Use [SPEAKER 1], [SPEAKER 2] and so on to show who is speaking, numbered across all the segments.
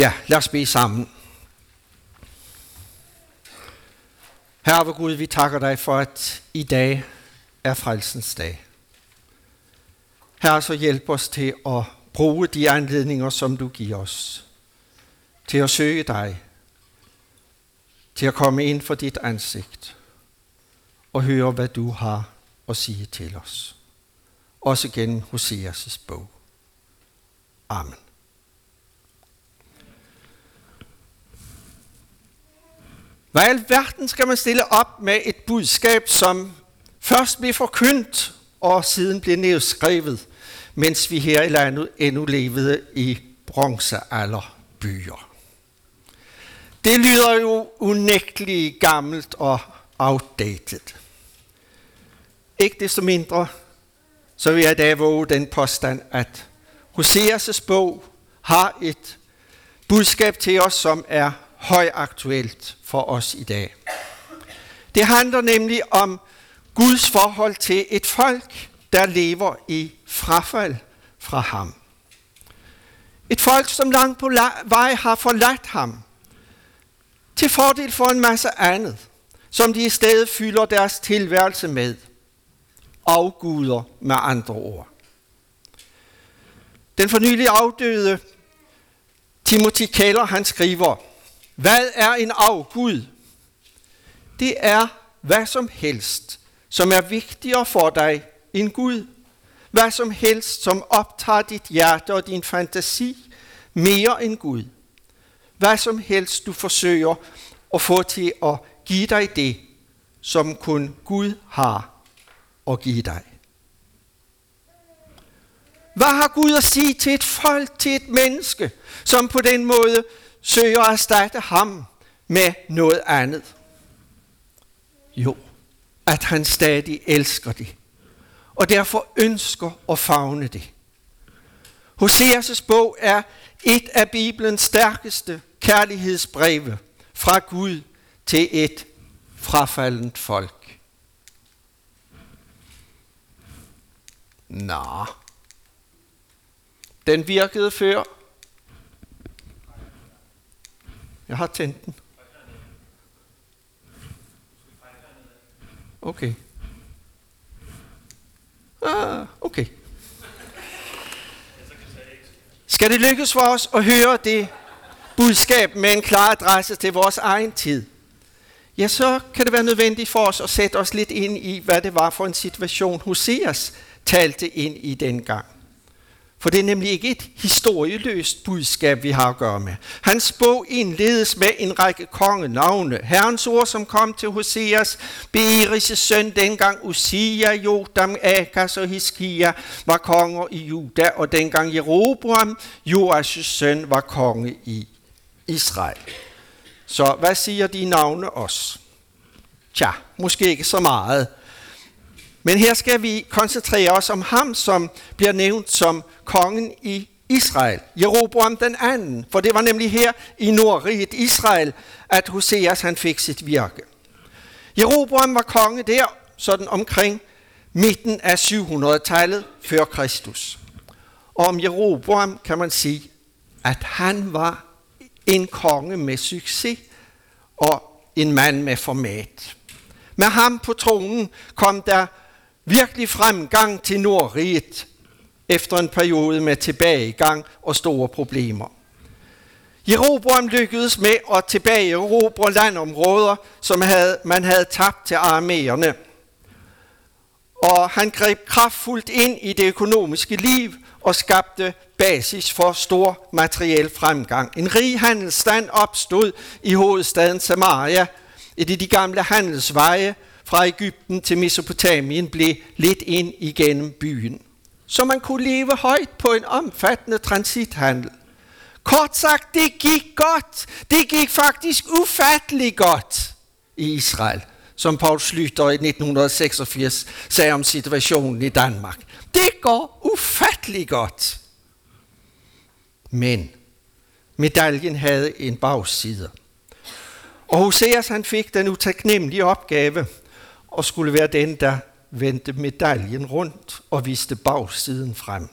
[SPEAKER 1] Ja, lad os bede sammen. Herre Gud, vi takker dig for, at i dag er frelsens dag. Herre, så hjælp os til at bruge de anledninger, som du giver os. Til at søge dig. Til at komme ind for dit ansigt. Og høre, hvad du har at sige til os. Også gennem Hoseas' bog. Amen. Hvad i alverden skal man stille op med et budskab, som først blev forkyndt og siden blev nedskrevet, mens vi her i landet endnu levede i bronzealderbyer? Det lyder jo unægteligt gammelt og outdated. Ikke desto mindre, så vil jeg i dag våge den påstand, at Hoseas' bog har et budskab til os, som er højaktuelt for os i dag. Det handler nemlig om Guds forhold til et folk, der lever i frafald fra ham. Et folk, som langt på vej har forladt ham, til fordel for en masse andet, som de i stedet fylder deres tilværelse med. Afguder med andre ord. Den fornylige afdøde Timothy Keller, han skriver, hvad er en afgud? Det er hvad som helst, som er vigtigere for dig end Gud. Hvad som helst, som optager dit hjerte og din fantasi mere end Gud. Hvad som helst, du forsøger at få til at give dig det, som kun Gud har at give dig. Hvad har Gud at sige til et folk, til et menneske, som på den måde søger at erstatte ham med noget andet? Jo, at han stadig elsker det, og derfor ønsker at fagne det. Hoseas' bog er et af Bibelens stærkeste kærlighedsbreve fra Gud til et frafaldent folk. Nå, den virkede før. Jeg har tændt den. Okay. Ah, okay. Skal det lykkes for os at høre det budskab med en klar adresse til vores egen tid, ja, så kan det være nødvendigt for os at sætte os lidt ind i, hvad det var for en situation, Hoseas talte ind i dengang. For det er nemlig ikke et historieløst budskab, vi har at gøre med. Hans bog indledes med en række kongenavne. Herrens ord, som kom til Hoseas, Beris' søn, dengang Usia, Jotam, Akas og Hiskia var konger i Juda, og dengang Jeroboam, Joas' søn, var konge i Israel. Så hvad siger de navne os? Tja, måske ikke så meget. Men her skal vi koncentrere os om ham, som bliver nævnt som kongen i Israel. Jeroboam den anden, for det var nemlig her i Nordriget Israel, at Hoseas han fik sit virke. Jeroboam var konge der, sådan omkring midten af 700-tallet før Kristus. Og om Jeroboam kan man sige, at han var en konge med succes og en mand med format. Med ham på tronen kom der virkelig fremgang til Nordriget efter en periode med tilbagegang og store problemer. Jeroboam lykkedes med at tilbageerobre landområder, som havde, man havde tabt til arméerne. Og han greb kraftfuldt ind i det økonomiske liv og skabte basis for stor materiel fremgang. En rig handelsstand opstod i hovedstaden Samaria. Et af de gamle handelsveje fra Ægypten til Mesopotamien blev lidt ind igennem byen. Så man kunne leve højt på en omfattende transithandel. Kort sagt, det gik godt. Det gik faktisk ufattelig godt i Israel, som Paul Slytter i 1986 sagde om situationen i Danmark. Det går ufattelig godt. Men medaljen havde en bagside. Og Hoseas han fik den utaknemmelige opgave og skulle være den, der vendte medaljen rundt og viste bagsiden frem.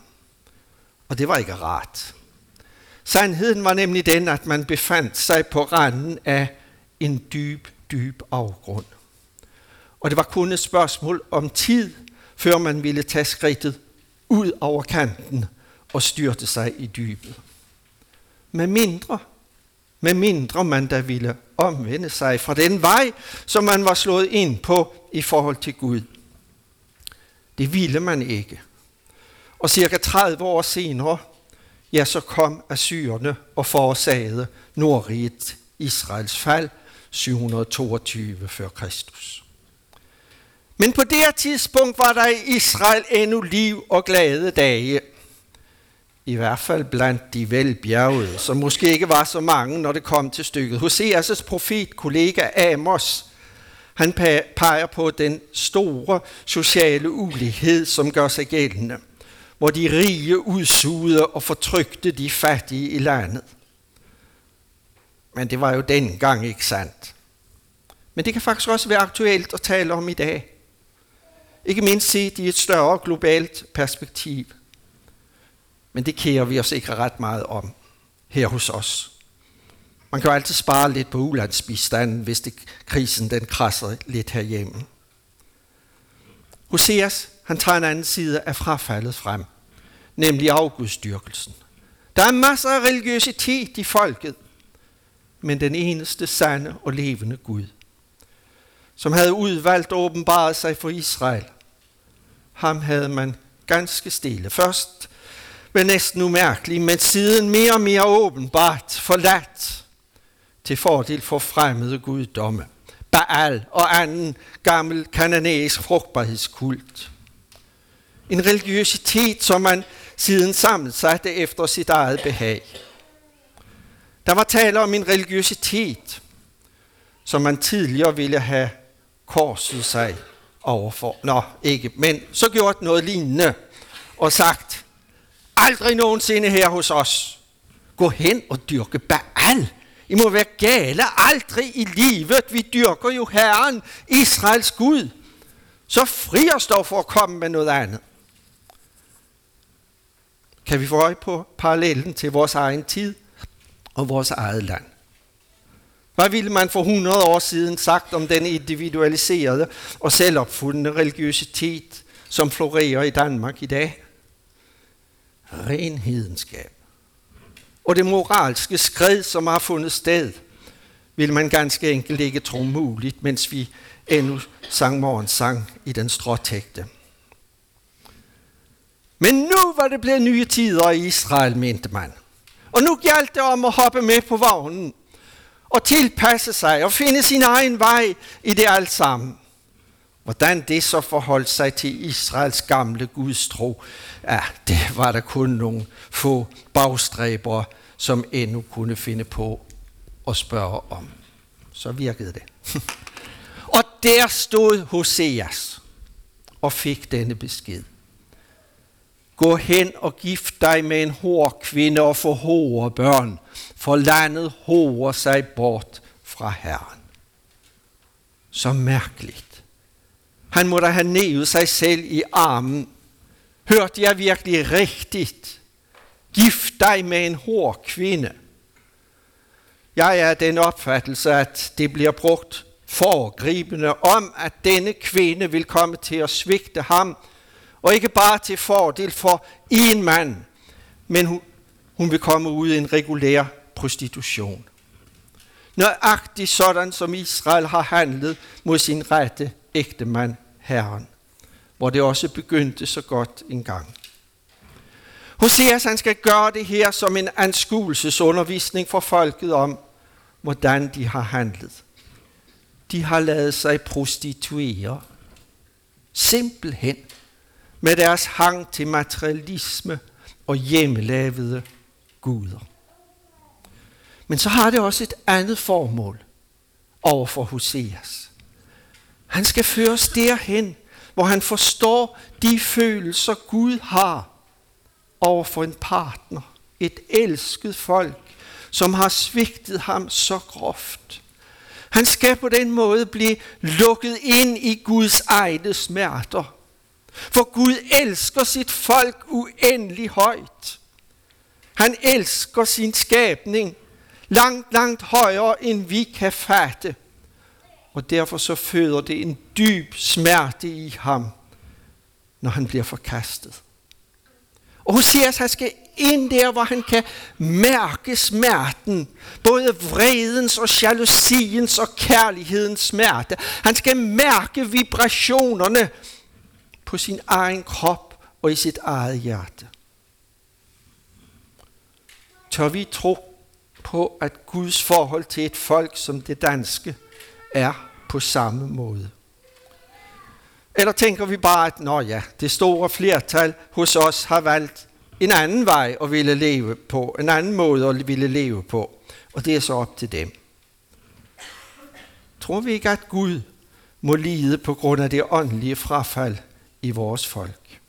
[SPEAKER 1] Og det var ikke rart. Sandheden var nemlig den, at man befandt sig på randen af en dyb, dyb afgrund. Og det var kun et spørgsmål om tid, før man ville tage skridtet ud over kanten og styrte sig i dybet. Med mindre, med mindre man da ville omvende sig fra den vej, som man var slået ind på i forhold til Gud. Det ville man ikke. Og cirka 30 år senere, ja, så kom Assyrerne og forårsagede Nordriget Israels fald 722 før Kristus. Men på det her tidspunkt var der i Israel endnu liv og glade dage. I hvert fald blandt de velbjergede, som måske ikke var så mange, når det kom til stykket. Hoseas' profet, kollega Amos, han peger på den store sociale ulighed, som gør sig gældende, hvor de rige udsugede og fortrykte de fattige i landet. Men det var jo dengang ikke sandt. Men det kan faktisk også være aktuelt at tale om i dag. Ikke mindst set i et større globalt perspektiv. Men det kærer vi os ikke ret meget om her hos os. Man kan jo altid spare lidt på ulandsbistanden, hvis det, krisen den krasser lidt herhjemme. Hoseas, han tager en anden side af frafaldet frem, nemlig afgudstyrkelsen. Der er masser af religiøsitet i folket, men den eneste sande og levende Gud, som havde udvalgt og åbenbaret sig for Israel, ham havde man ganske stille. Først var næsten umærkelig, men siden mere og mere åbenbart forladt til fordel for fremmede guddomme. Baal og anden gammel kananæisk frugtbarhedskult. En religiøsitet, som man siden sammensatte efter sit eget behag. Der var tale om en religiøsitet, som man tidligere ville have korset sig overfor. Nå, ikke, men så gjort noget lignende og sagt, aldrig nogensinde her hos os. Gå hen og dyrke Baal. I må være gale, aldrig i livet. Vi dyrker jo Herren, Israels Gud. Så fri os dog for at komme med noget andet. Kan vi få øje på parallellen til vores egen tid og vores eget land? Hvad ville man for 100 år siden sagt om den individualiserede og selvopfundne religiøsitet, som florerer i Danmark i dag? Ren hedenskab. Og det moralske skred, som har fundet sted, vil man ganske enkelt ikke tro muligt, mens vi endnu sang morgensang i den stråtægte. Men nu var det blevet nye tider i Israel, mente man. Og nu galt det om at hoppe med på vognen og tilpasse sig og finde sin egen vej i det alt sammen. Hvordan det så forholdt sig til Israels gamle Guds tro, ja, det var der kun nogle få bagstræbere, som endnu kunne finde på at spørge om. Så virkede det. og der stod Hoseas og fik denne besked. Gå hen og gift dig med en hård kvinde og få hårde børn, for landet hårer sig bort fra Herren. Så mærkeligt. Han måtte have nævet sig selv i armen. Hørte jeg virkelig rigtigt? Gift dig med en hård kvinde. Jeg er den opfattelse, at det bliver brugt foregribende om, at denne kvinde vil komme til at svigte ham, og ikke bare til fordel for en mand, men hun, hun vil komme ud i en regulær prostitution. Nøjagtigt sådan, som Israel har handlet mod sin rette ægtemand, Herren, hvor det også begyndte så godt en gang. Hoseas han skal gøre det her som en anskuelsesundervisning for folket om, hvordan de har handlet. De har lavet sig prostituere. Simpelthen med deres hang til materialisme og hjemmelavede guder. Men så har det også et andet formål over for Hoseas. Han skal føres derhen, hvor han forstår de følelser, Gud har over for en partner, et elsket folk, som har svigtet ham så groft. Han skal på den måde blive lukket ind i Guds egne smerter. For Gud elsker sit folk uendelig højt. Han elsker sin skabning langt, langt højere, end vi kan fatte. Og derfor så føder det en dyb smerte i ham, når han bliver forkastet. Og Hoseas, han skal ind der, hvor han kan mærke smerten. Både vredens og jalousiens og kærlighedens smerte. Han skal mærke vibrationerne på sin egen krop og i sit eget hjerte. Tør vi tro på, at Guds forhold til et folk som det danske er på samme måde? Eller tænker vi bare, at nå ja, det store flertal hos os har valgt en anden vej at ville leve på, en anden måde at ville leve på, og det er så op til dem. Tror vi ikke, at Gud må lide på grund af det åndelige frafald i vores folk?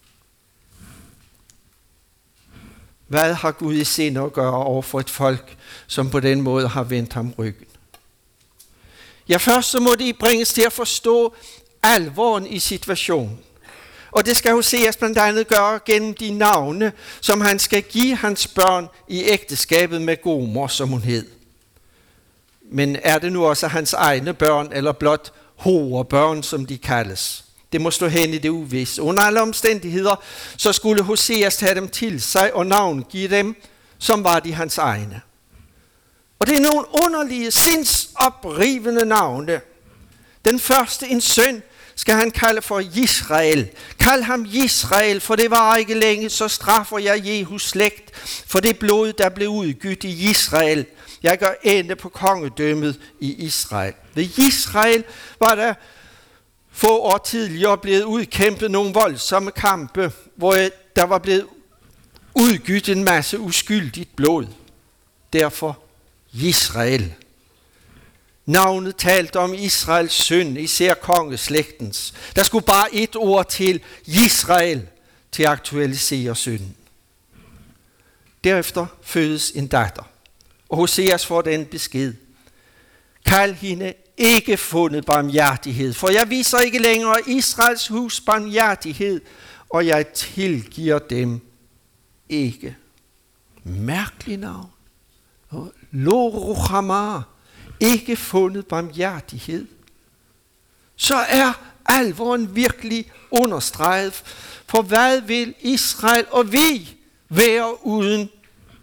[SPEAKER 1] Hvad har Gud i sinde at gøre over for et folk, som på den måde har vendt ham ryggen? Ja, først så må de bringes til at forstå alvoren i situationen. Og det skal Hoseas blandt andet gøre gennem de navne, som han skal give hans børn i ægteskabet med Gomer, som hun hed. Men er det nu også hans egne børn, eller blot hoverbørn, som de kaldes? Det må stå hen i det uvisse. Under alle omstændigheder, så skulle Hoseas tage dem til sig og navngive dem, som var de hans egne. Og det er nogle underlige, sindsoprivende navne. Den første en søn, skal han kalde for Israel. Kald ham Israel, for det var ikke længe, så straffer jeg Jehus slægt for det blod, der blev udgydt i Israel. Jeg gør ende på kongedømmet i Israel. Ved Israel var der få år tidligere blevet udkæmpet nogle voldsomme kampe, hvor der var blevet udgydt en masse uskyldigt blod. Derfor Israel. Navnet talte om Israels synd, især kongeslægtens. Der skulle bare et ord til, Israel, til at aktualisere synden. Derefter fødes en datter, og Hoseas får den besked. Kald hende ikke fundet barmhjertighed, for jeg viser ikke længere Israels hus barmhjertighed, og jeg tilgiver dem ikke. Mærkelig navn. Loruhamar ikke fundet barmhjertighed, så er alvoren virkelig understreget. For hvad vil Israel og vi være uden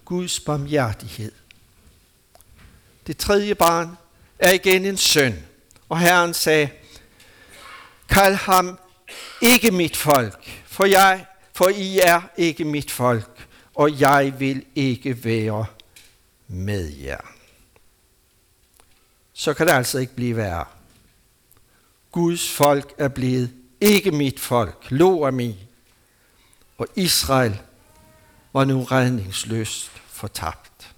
[SPEAKER 1] Guds barmhjertighed? Det tredje barn er igen en søn, og Herren sagde, kald ham ikke mit folk, for, jeg, for I er ikke mit folk, og jeg vil ikke være med jer så kan det altså ikke blive værre. Guds folk er blevet ikke mit folk, lo mig. Og Israel var nu redningsløst fortabt.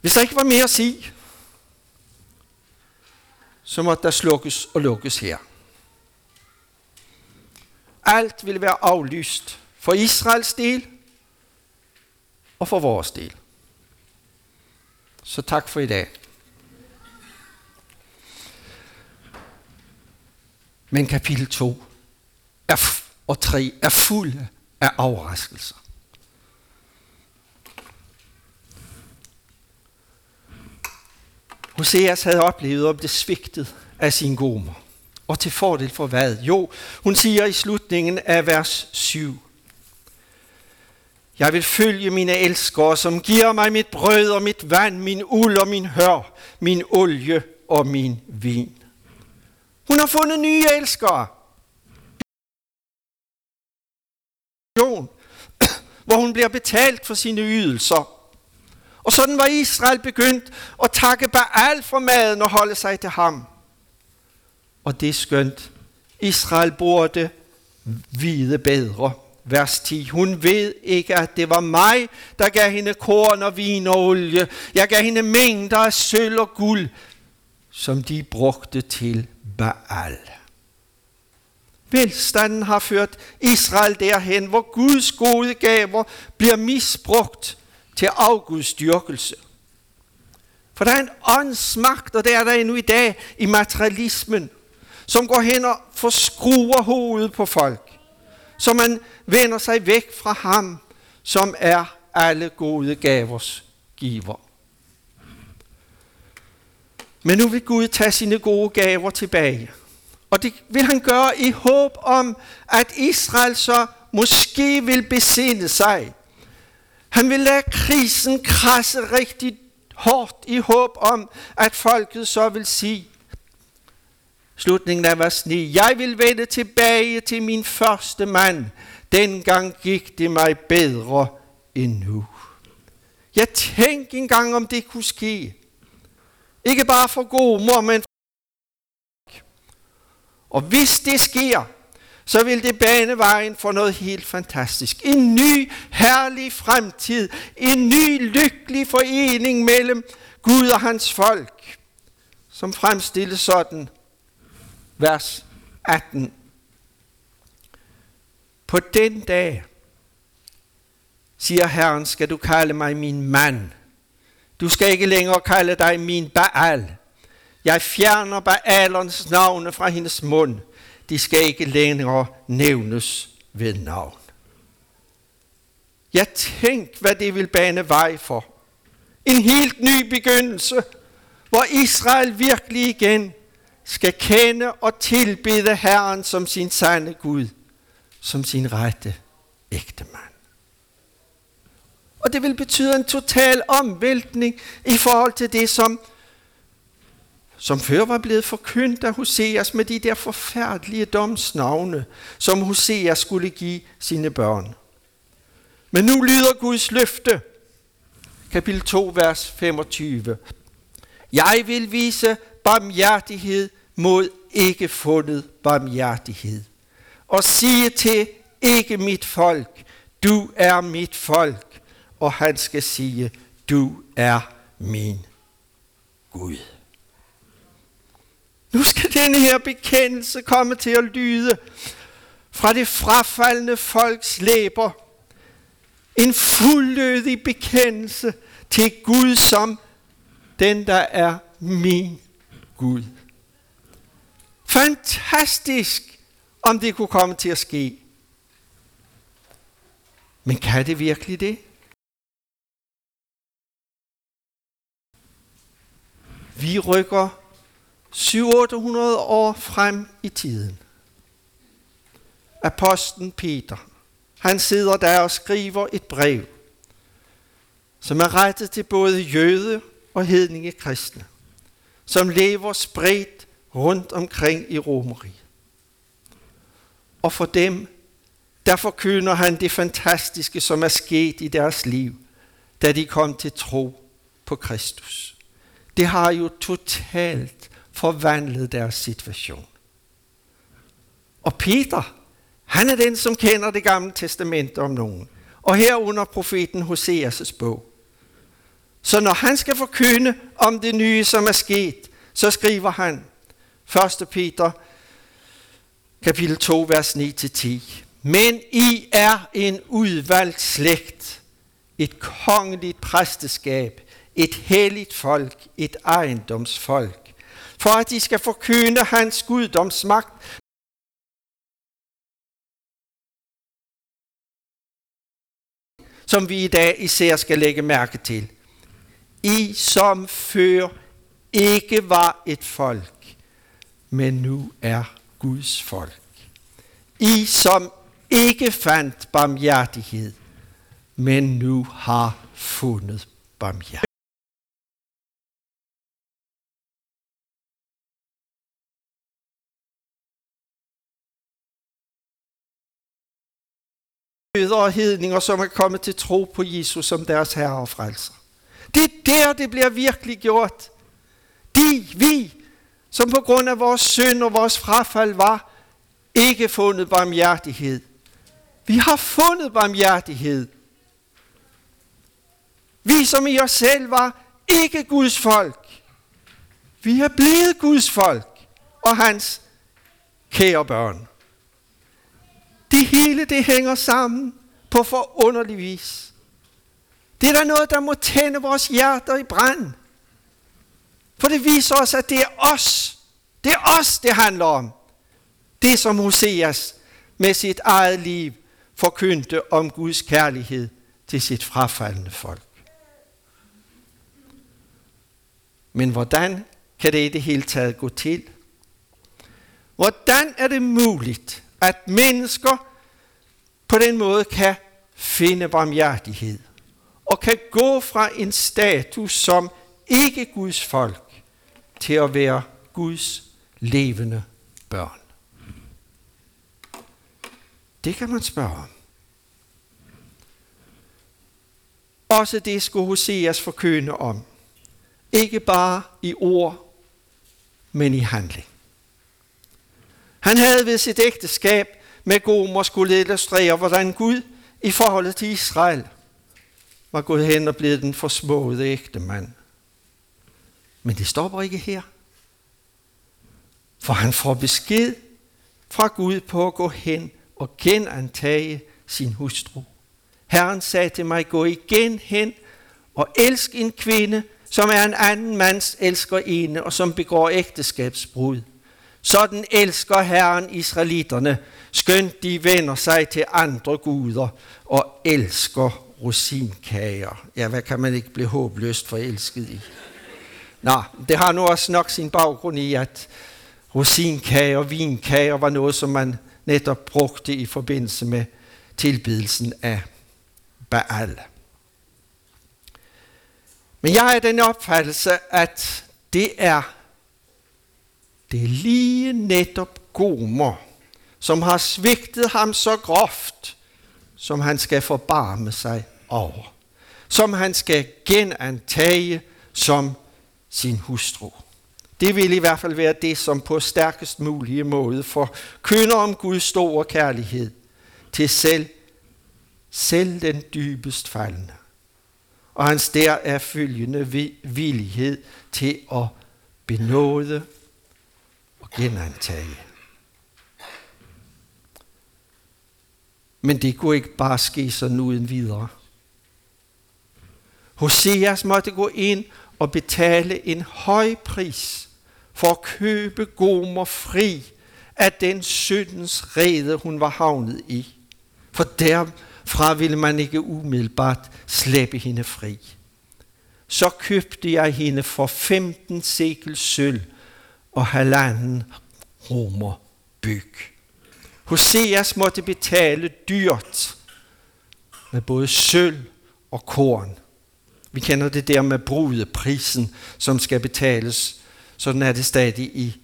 [SPEAKER 1] Hvis der ikke var mere at sige, så måtte der slukkes og lukkes her. Alt ville være aflyst for Israels del og for vores del. Så tak for i dag. Men kapitel 2 er, og 3 er fulde af overraskelser. Hoseas havde oplevet, om det svigtet af sin gomer. Og til fordel for hvad? Jo, hun siger i slutningen af vers 7. Jeg vil følge mine elskere, som giver mig mit brød og mit vand, min uld og min hør, min olie og min vin. Hun har fundet nye elskere. Hvor hun bliver betalt for sine ydelser. Og sådan var Israel begyndt at takke Baal for maden og holde sig til ham. Og det er skønt. Israel burde vide bedre vers 10. Hun ved ikke, at det var mig, der gav hende korn og vin og olie. Jeg gav hende mængder af sølv og guld, som de brugte til Baal. Velstanden har ført Israel derhen, hvor Guds gode gaver bliver misbrugt til afgudstyrkelse. For der er en åndsmagt, og det er der endnu i dag i materialismen, som går hen og forskruer hovedet på folk så man vender sig væk fra ham, som er alle gode gavers giver. Men nu vil Gud tage sine gode gaver tilbage. Og det vil han gøre i håb om, at Israel så måske vil besinde sig. Han vil lade krisen krasse rigtig hårdt i håb om, at folket så vil sige, slutningen af vers 9, jeg vil vende tilbage til min første mand. Dengang gik det mig bedre end nu. Jeg tænkte engang, om det kunne ske. Ikke bare for god mor, men for Og hvis det sker, så vil det bane vejen for noget helt fantastisk. En ny, herlig fremtid. En ny, lykkelig forening mellem Gud og hans folk, som fremstilles sådan. Vers 18. På den dag, siger Herren, skal du kalde mig min mand. Du skal ikke længere kalde dig min Baal. Jeg fjerner Baalernes navne fra hendes mund de skal ikke længere nævnes ved navn. Jeg tænk, hvad det vil bane vej for. En helt ny begyndelse, hvor Israel virkelig igen skal kende og tilbede Herren som sin sande Gud, som sin rette ægte mand. Og det vil betyde en total omvæltning i forhold til det, som som før var blevet forkyndt af Hoseas med de der forfærdelige domsnavne, som Hoseas skulle give sine børn. Men nu lyder Guds løfte, kapitel 2, vers 25. Jeg vil vise barmhjertighed mod ikke fundet barmhjertighed, og sige til ikke mit folk, du er mit folk, og han skal sige, du er min Gud. Nu skal denne her bekendelse komme til at lyde fra det frafaldende folks læber. En fuldødig bekendelse til Gud som den, der er min Gud. Fantastisk, om det kunne komme til at ske. Men kan det virkelig det? Vi rykker 700 år frem i tiden. Apostlen Peter, han sidder der og skriver et brev, som er rettet til både jøde og hedninge kristne, som lever spredt rundt omkring i Romeriet. Og for dem, der forkynder han det fantastiske, som er sket i deres liv, da de kom til tro på Kristus. Det har jo totalt forvandlet deres situation. Og Peter, han er den, som kender det gamle testamente om nogen. Og herunder profeten Hoseas' bog. Så når han skal forkynde om det nye, som er sket, så skriver han 1. Peter kapitel 2, vers 9-10. Men I er en udvalgt slægt, et kongeligt præsteskab, et helligt folk, et ejendomsfolk, for at de skal forkynde hans guddomsmagt. Som vi i dag især skal lægge mærke til. I som før ikke var et folk, men nu er Guds folk. I som ikke fandt barmhjertighed, men nu har fundet barmhjertighed. og hedninger, som er kommet til tro på Jesus som deres herre og frelser. Det er der, det bliver virkelig gjort. De, vi, som på grund af vores synd og vores frafald var, ikke fundet barmhjertighed. Vi har fundet barmhjertighed. Vi, som i os selv var ikke Guds folk. Vi er blevet Guds folk og hans kære børn. Det hele det hænger sammen på forunderlig vis. Det er der noget, der må tænde vores hjerter i brand. For det viser os, at det er os. Det er os, det handler om. Det som Hoseas med sit eget liv forkyndte om Guds kærlighed til sit frafaldende folk. Men hvordan kan det i det hele taget gå til? Hvordan er det muligt, at mennesker på den måde kan finde barmhjertighed og kan gå fra en status som ikke Guds folk til at være Guds levende børn? Det kan man spørge om. Også det skulle Hoseas forkynde om. Ikke bare i ord, men i handling. Han havde ved sit ægteskab med Gomer skulle illustrere, hvordan Gud i forholdet til Israel var gået hen og blevet den forsmåede ægte mand. Men det stopper ikke her. For han får besked fra Gud på at gå hen og genantage sin hustru. Herren sagde til mig, gå igen hen og elsk en kvinde, som er en anden mands elskerinde og som begår ægteskabsbrud. Sådan elsker Herren israelitterne, skønt de vender sig til andre guder og elsker rosinkager. Ja, hvad kan man ikke blive håbløst forelsket i? Nå, det har nu også nok sin baggrund i, at rosinkage og vinkager var noget, som man netop brugte i forbindelse med tilbedelsen af Baal. Men jeg er den opfattelse, at det er det er lige netop Gomer, som har svigtet ham så groft, som han skal forbarme sig over. Som han skal genantage som sin hustru. Det vil i hvert fald være det, som på stærkest mulige måde forkynder om Guds store kærlighed til selv, selv den dybest faldende. Og hans der er følgende villighed til at benåde og genantage. Men det kunne ikke bare ske sådan uden videre. Hoseas måtte gå ind og betale en høj pris for at købe Gomer fri af den syndens rede, hun var havnet i. For derfra ville man ikke umiddelbart slæbe hende fri. Så købte jeg hende for 15 sekel sølv og halvanden romer byg. Hoseas måtte betale dyrt med både sølv og korn. Vi kender det der med brudeprisen, som skal betales. Sådan er det stadig i,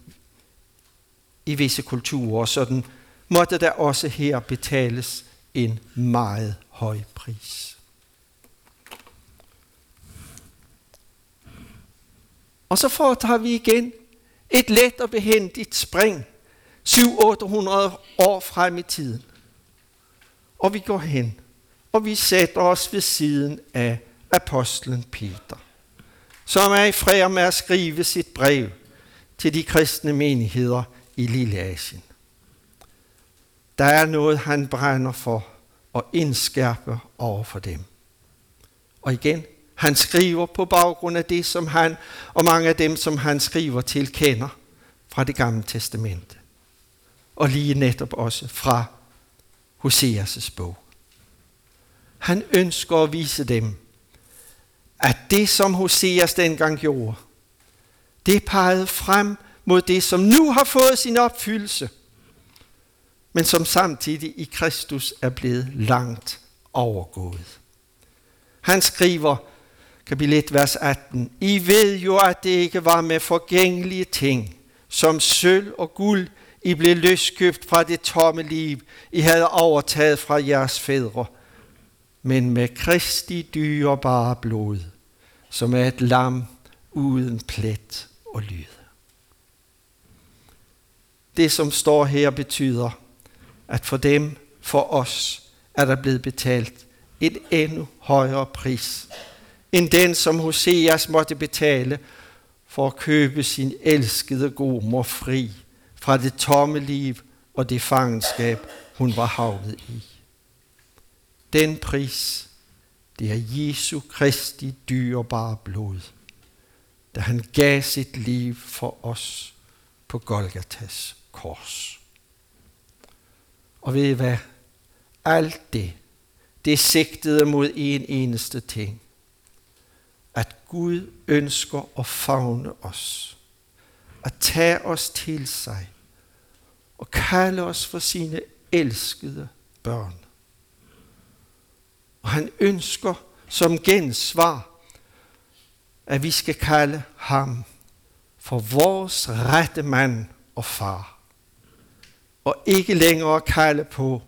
[SPEAKER 1] i visse kulturer. Sådan måtte der også her betales en meget høj pris. Og så foretager vi igen et let og behendigt spring 700-800 år frem i tiden. Og vi går hen, og vi sætter os ved siden af apostlen Peter, som er i fred med at skrive sit brev til de kristne menigheder i Lille Asien. Der er noget, han brænder for og indskærpe over for dem. Og igen, han skriver på baggrund af det, som han og mange af dem, som han skriver til, kender fra det gamle testamente. Og lige netop også fra Hoseas' bog. Han ønsker at vise dem, at det, som Hoseas dengang gjorde, det pegede frem mod det, som nu har fået sin opfyldelse, men som samtidig i Kristus er blevet langt overgået. Han skriver, kapitel 1, vers 18. I ved jo, at det ikke var med forgængelige ting, som sølv og guld, I blev løskøbt fra det tomme liv, I havde overtaget fra jeres fædre, men med Kristi dyrebare blod, som er et lam uden plet og lyd. Det, som står her, betyder, at for dem, for os, er der blevet betalt et endnu højere pris end den, som Hoseas måtte betale for at købe sin elskede gomer fri fra det tomme liv og det fangenskab, hun var havnet i. Den pris, det er Jesu Kristi dyrebare blod, da han gav sit liv for os på Golgatas kors. Og ved I hvad? Alt det, det sigtede mod en eneste ting. At Gud ønsker at fagne os. At tage os til sig. Og kalde os for sine elskede børn. Og han ønsker som gensvar, at vi skal kalde ham for vores rette mand og far. Og ikke længere kalde på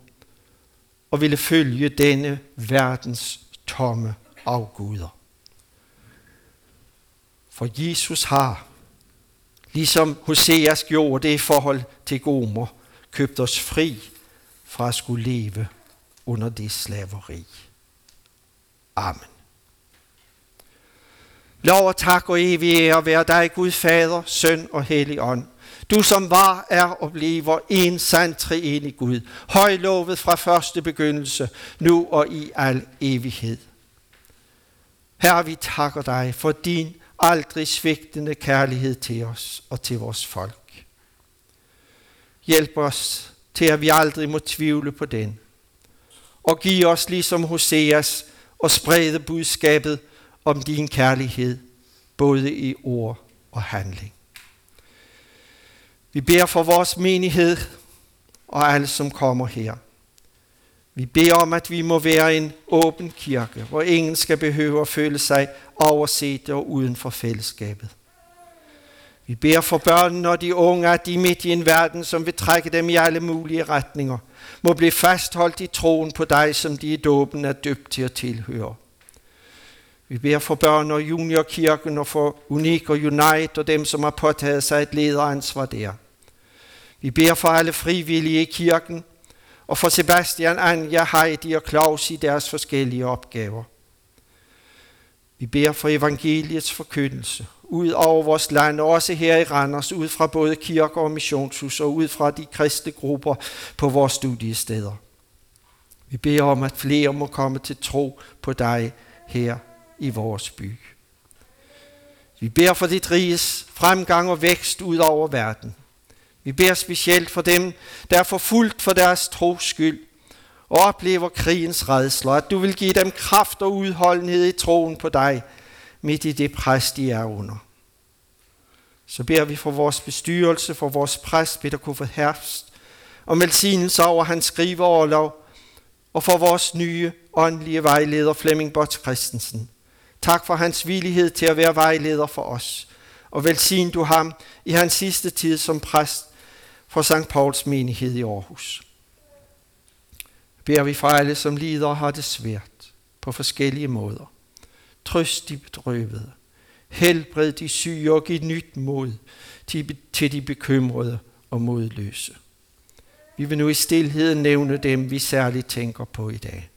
[SPEAKER 1] og ville følge denne verdens tomme afguder. For Jesus har, ligesom Hoseas gjorde det i forhold til Gomer, købt os fri fra at skulle leve under det slaveri. Amen. Lov og tak og evig ære være dig, Gud Fader, Søn og Hellig Ånd. Du som var, er og bliver en sand treenig Gud, højlovet fra første begyndelse, nu og i al evighed. Herre, vi takker dig for din aldrig svigtende kærlighed til os og til vores folk. Hjælp os til, at vi aldrig må tvivle på den. Og giv os ligesom Hoseas og sprede budskabet om din kærlighed, både i ord og handling. Vi beder for vores menighed og alle, som kommer her. Vi beder om, at vi må være en åben kirke, hvor ingen skal behøve at føle sig overset og uden for fællesskabet. Vi beder for børnene og de unge, at de midt i en verden, som vil trække dem i alle mulige retninger, må blive fastholdt i troen på dig, som de i dåben er døbt til at tilhøre. Vi beder for børn og juniorkirken og for Unik og Unite og dem, som har påtaget sig et lederansvar der. Vi beder for alle frivillige i kirken og for Sebastian, Anja, Heidi og Claus i deres forskellige opgaver. Vi beder for evangeliets forkyndelse ud over vores land, også her i Randers, ud fra både kirker og missionshus og ud fra de kristne grupper på vores studiesteder. Vi beder om, at flere må komme til tro på dig her i vores by. Vi beder for dit riges fremgang og vækst ud over verden. Vi beder specielt for dem, der er forfulgt for deres tros skyld og oplever krigens redsler, at du vil give dem kraft og udholdenhed i troen på dig, midt i det pres, de er under. Så beder vi for vores bestyrelse, for vores præst Peter Kofod Herfst, og velsignelse over hans skriveoverlov, og for vores nye åndelige vejleder Flemming Bots Christensen. Tak for hans villighed til at være vejleder for os, og velsign du ham i hans sidste tid som præst for St. Pauls menighed i Aarhus. Beder vi for alle, som lider og har det svært på forskellige måder. Trøst de bedrøvede. Helbred de syge og giv nyt mod til de bekymrede og modløse. Vi vil nu i stilhed nævne dem, vi særligt tænker på i dag.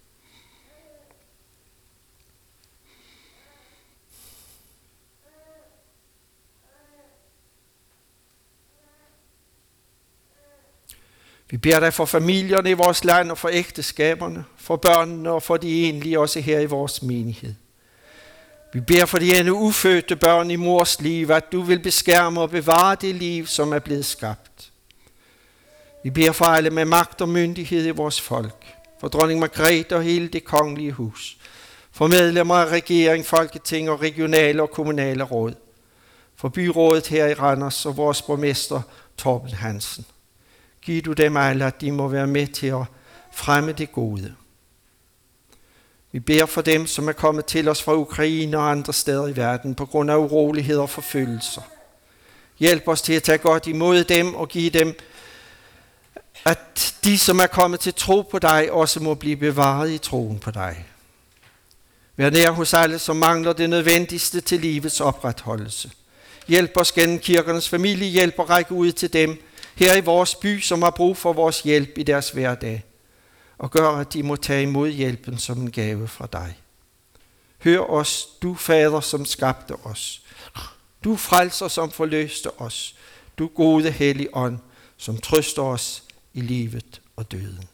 [SPEAKER 1] Vi beder dig for familierne i vores land og for ægteskaberne, for børnene og for de enlige også her i vores menighed. Vi beder for de endnu ufødte børn i mors liv, at du vil beskærme og bevare det liv, som er blevet skabt. Vi beder for alle med magt og myndighed i vores folk, for dronning Margrethe og hele det kongelige hus, for medlemmer af regering, folketing og regionale og kommunale råd, for byrådet her i Randers og vores borgmester Torben Hansen. Giv du dem alle, at de må være med til at fremme det gode. Vi beder for dem, som er kommet til os fra Ukraine og andre steder i verden på grund af uroligheder og forfølgelser. Hjælp os til at tage godt imod dem og give dem, at de, som er kommet til tro på dig, også må blive bevaret i troen på dig. Vær nær hos alle, som mangler det nødvendigste til livets opretholdelse. Hjælp os gennem kirkernes familie, hjælp og række ud til dem, her i vores by, som har brug for vores hjælp i deres hverdag, og gør, at de må tage imod hjælpen som en gave fra dig. Hør os, du fader, som skabte os. Du frelser, som forløste os. Du gode hellig ånd, som trøster os i livet og døden.